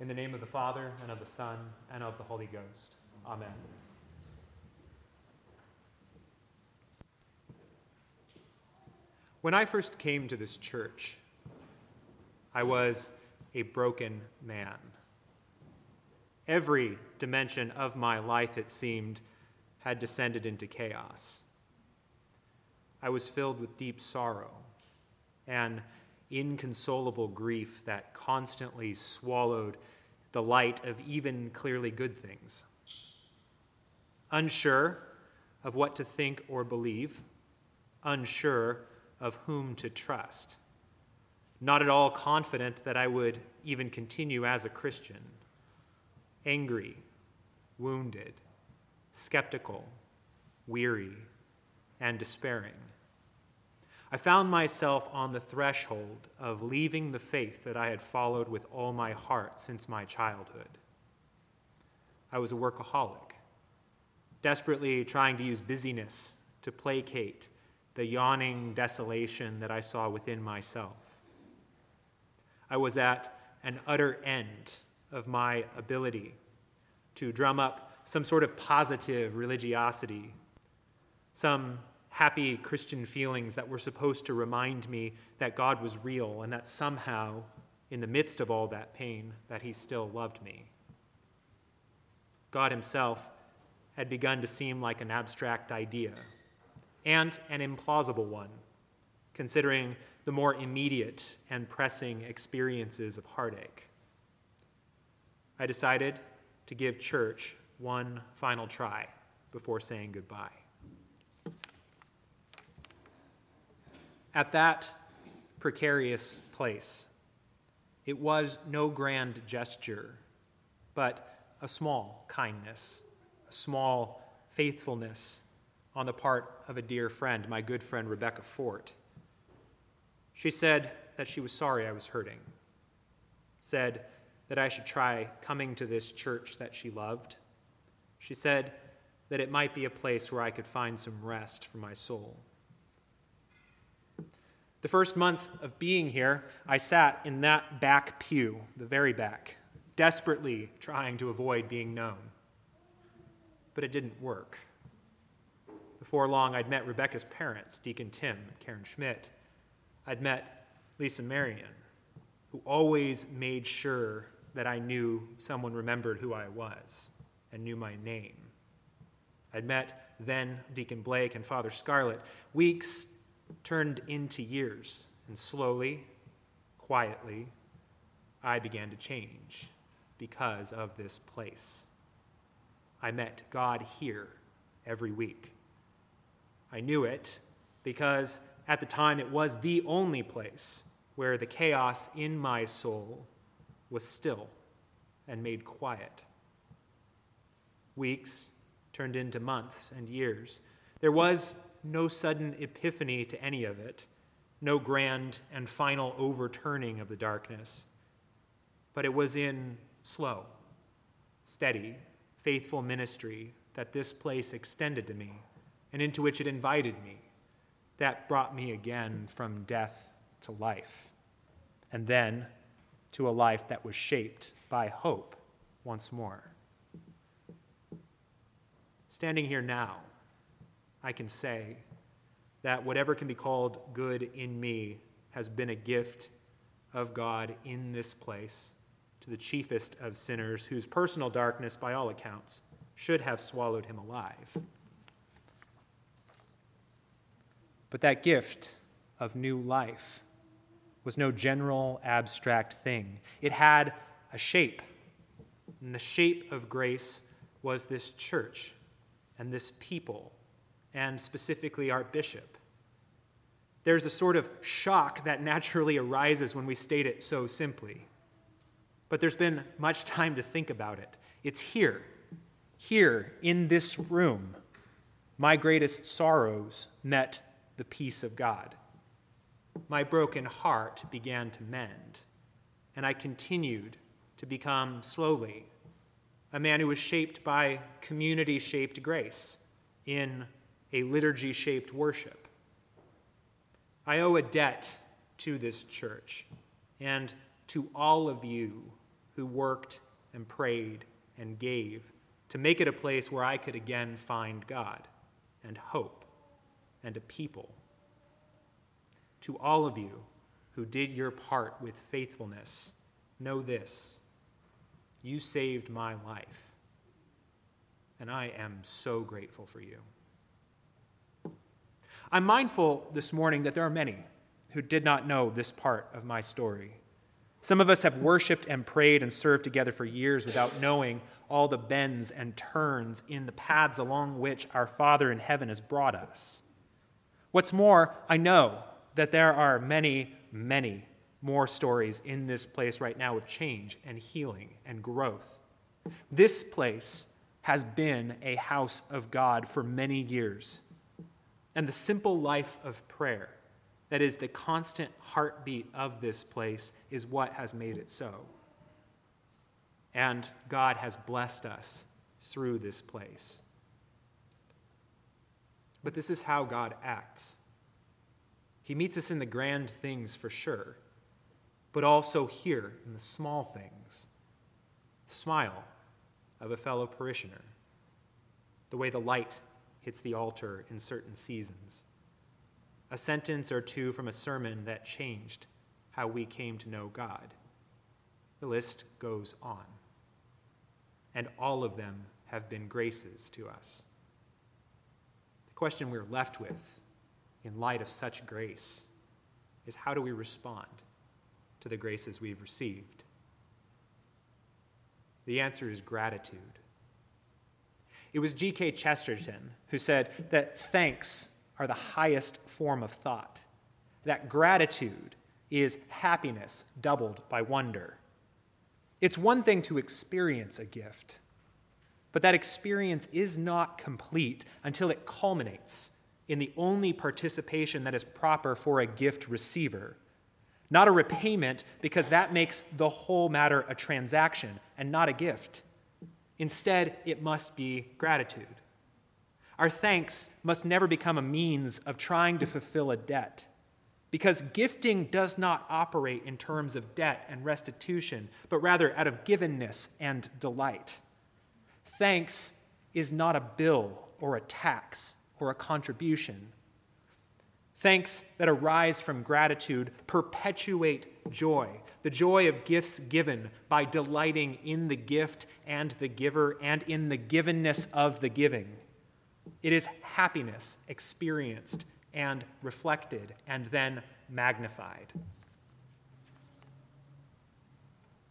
In the name of the Father, and of the Son, and of the Holy Ghost. Amen. When I first came to this church, I was a broken man. Every dimension of my life, it seemed, had descended into chaos. I was filled with deep sorrow and inconsolable grief that constantly swallowed the light of even clearly good things. Unsure of what to think or believe, unsure of whom to trust, not at all confident that I would even continue as a Christian, angry, wounded, skeptical, weary, and despairing. I found myself on the threshold of leaving the faith that I had followed with all my heart since my childhood. I was a workaholic, desperately trying to use busyness to placate the yawning desolation that I saw within myself. I was at an utter end of my ability to drum up some sort of positive religiosity, some happy Christian feelings that were supposed to remind me that God was real and that somehow, in the midst of all that pain, that He still loved me. God Himself had begun to seem like an abstract idea and an implausible one, considering the more immediate and pressing experiences of heartache. I decided to give church one final try before saying goodbye. At that precarious place, it was no grand gesture, but a small kindness, a small faithfulness on the part of a dear friend, my good friend Rebecca Fort. She said that she was sorry I was hurting, said that I should try coming to this church that she loved. She said that it might be a place where I could find some rest for my soul. The first months of being here, I sat in that back pew, the very back, desperately trying to avoid being known. But it didn't work. Before long, I'd met Rebecca's parents, Deacon Tim and Karen Schmidt. I'd met Lisa Marion, who always made sure that I knew someone remembered who I was and knew my name. I'd met then Deacon Blake and Father Scarlett. Weeks turned into years, and slowly, quietly, I began to change because of this place. I met God here every week. I knew it because at the time it was the only place where the chaos in my soul was still and made quiet. Weeks turned into months and years. There was no sudden epiphany to any of it, no grand and final overturning of the darkness, but it was in slow, steady, faithful ministry that this place extended to me and into which it invited me. That brought me again from death to life, and then to a life that was shaped by hope once more. Standing here now, I can say that whatever can be called good in me has been a gift of God in this place to the chiefest of sinners, whose personal darkness, by all accounts, should have swallowed him alive. But that gift of new life was no general abstract thing. It had a shape. And the shape of grace was this church and this people, and specifically our bishop. There's a sort of shock that naturally arises when we state it so simply. But there's been much time to think about it. It's here, here in this room, my greatest sorrows met the peace of God. My broken heart began to mend, and I continued to become slowly a man who was shaped by community shaped grace in a liturgy shaped worship. I owe a debt to this church and to all of you who worked and prayed and gave to make it a place where I could again find God and hope and a people. To all of you who did your part with faithfulness, know this you saved my life, and I am so grateful for you. I'm mindful this morning that there are many who did not know this part of my story. Some of us have worshiped and prayed and served together for years without knowing all the bends and turns in the paths along which our Father in heaven has brought us. What's more, I know that there are many, many more stories in this place right now of change and healing and growth. This place has been a house of God for many years. And the simple life of prayer, that is the constant heartbeat of this place, is what has made it so. And God has blessed us through this place. But this is how God acts. He meets us in the grand things for sure, but also here in the small things. The smile of a fellow parishioner, the way the light hits the altar in certain seasons, a sentence or two from a sermon that changed how we came to know God. The list goes on. And all of them have been graces to us. The question we're left with in light of such grace is how do we respond to the graces we've received? The answer is gratitude. It was G.K. Chesterton who said that thanks are the highest form of thought, that gratitude is happiness doubled by wonder. It's one thing to experience a gift, but that experience is not complete until it culminates in the only participation that is proper for a gift receiver. Not a repayment, because that makes the whole matter a transaction and not a gift. Instead, it must be gratitude. Our thanks must never become a means of trying to fulfill a debt, because gifting does not operate in terms of debt and restitution, but rather out of givenness and delight. Thanks is not a bill or a tax, or a contribution. Thanks that arise from gratitude perpetuate joy, the joy of gifts given by delighting in the gift and the giver and in the givenness of the giving. It is happiness experienced and reflected and then magnified.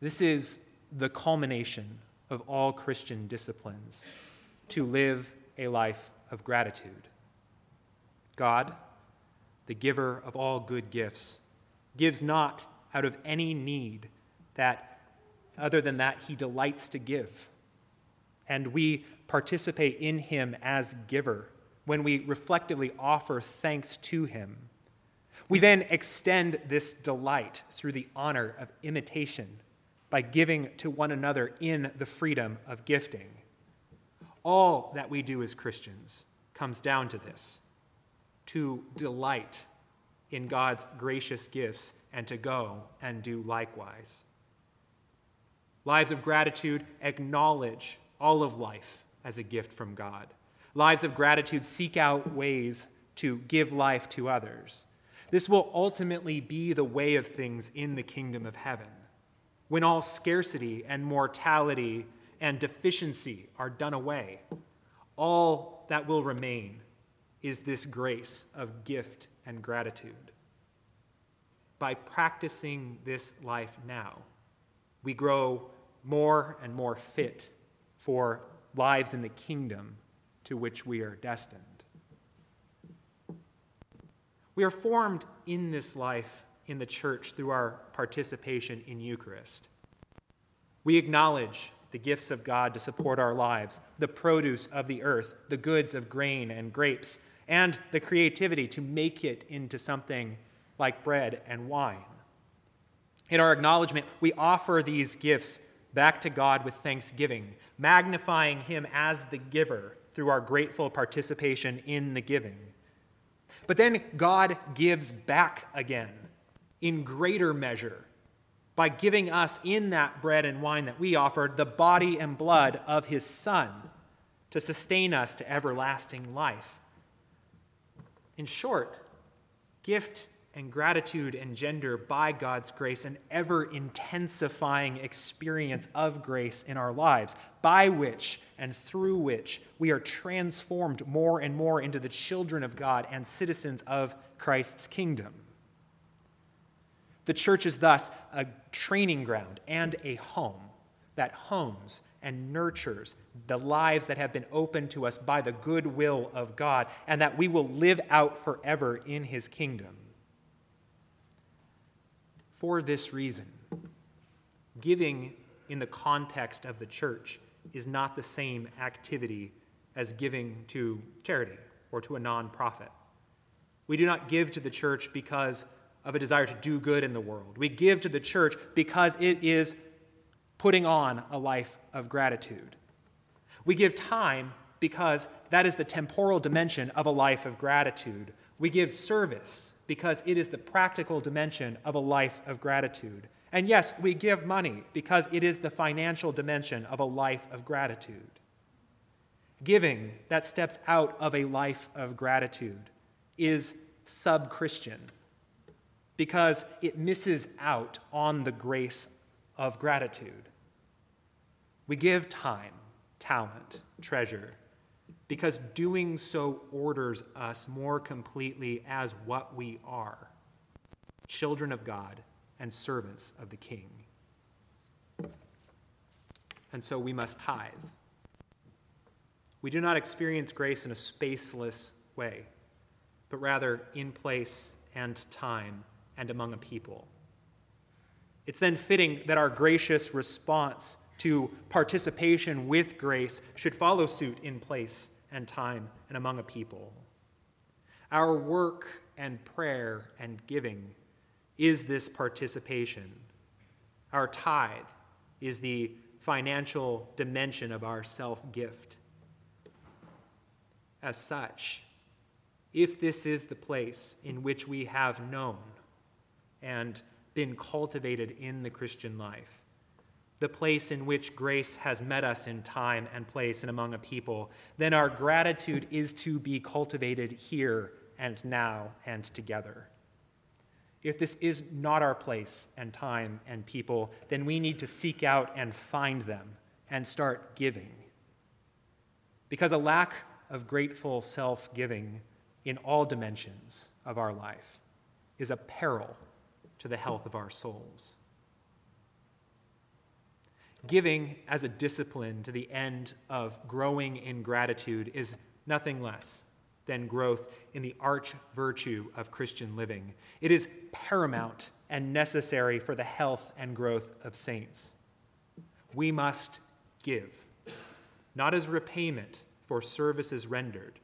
This is the culmination of all Christian disciplines to live a life of gratitude. God, the giver of all good gifts, gives not out of any need that other than that he delights to give. And we participate in him as giver when we reflectively offer thanks to him. We then extend this delight through the honor of imitation by giving to one another in the freedom of gifting. All that we do as Christians comes down to this to delight in God's gracious gifts and to go and do likewise. Lives of gratitude acknowledge all of life as a gift from God. Lives of gratitude seek out ways to give life to others. This will ultimately be the way of things in the kingdom of heaven, when all scarcity and mortality and deficiency are done away. All that will remain is this grace of gift and gratitude. By practicing this life now, we grow more and more fit for lives in the kingdom to which we are destined. We are formed in this life in the church through our participation in Eucharist. We acknowledge the gifts of God to support our lives, the produce of the earth, the goods of grain and grapes, and the creativity to make it into something like bread and wine. In our acknowledgement, we offer these gifts back to God with thanksgiving, magnifying Him as the giver through our grateful participation in the giving. But then God gives back again in greater measure by giving us in that bread and wine that we offered the body and blood of his Son to sustain us to everlasting life. In short, gift and gratitude engender by God's grace an ever intensifying experience of grace in our lives, by which and through which we are transformed more and more into the children of God and citizens of Christ's kingdom. The church is thus a training ground and a home that homes and nurtures the lives that have been opened to us by the good will of God and that we will live out forever in his kingdom. For this reason, giving in the context of the church is not the same activity as giving to charity or to a nonprofit. We do not give to the church because of a desire to do good in the world. We give to the church because it is putting on a life of gratitude. We give time because that is the temporal dimension of a life of gratitude. We give service because it is the practical dimension of a life of gratitude. And yes, we give money because it is the financial dimension of a life of gratitude. Giving that steps out of a life of gratitude is sub Christian because it misses out on the grace of gratitude. We give time, talent, treasure, because doing so orders us more completely as what we are children of God and servants of the King. And so we must tithe. We do not experience grace in a spaceless way, but rather in place and time and among a people. It's then fitting that our gracious response to participation with grace should follow suit in place and time and among a people. Our work and prayer and giving is this participation. Our tithe is the financial dimension of our self gift. As such, if this is the place in which we have known and been cultivated in the Christian life, the place in which grace has met us in time and place and among a people, then our gratitude is to be cultivated here and now and together. If this is not our place and time and people, then we need to seek out and find them and start giving. Because a lack of grateful self giving in all dimensions of our life is a peril to the health of our souls. Giving as a discipline to the end of growing in gratitude is nothing less than growth in the arch virtue of Christian living. It is paramount and necessary for the health and growth of saints. We must give, not as repayment for services rendered,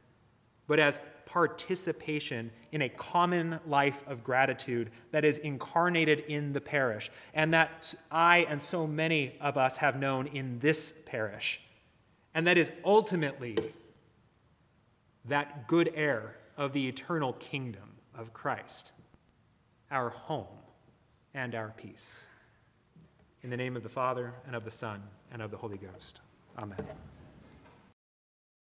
but as participation in a common life of gratitude that is incarnated in the parish, and that I and so many of us have known in this parish, and that is ultimately that good heir of the eternal kingdom of Christ, our home and our peace. In the name of the Father, and of the Son, and of the Holy Ghost. Amen.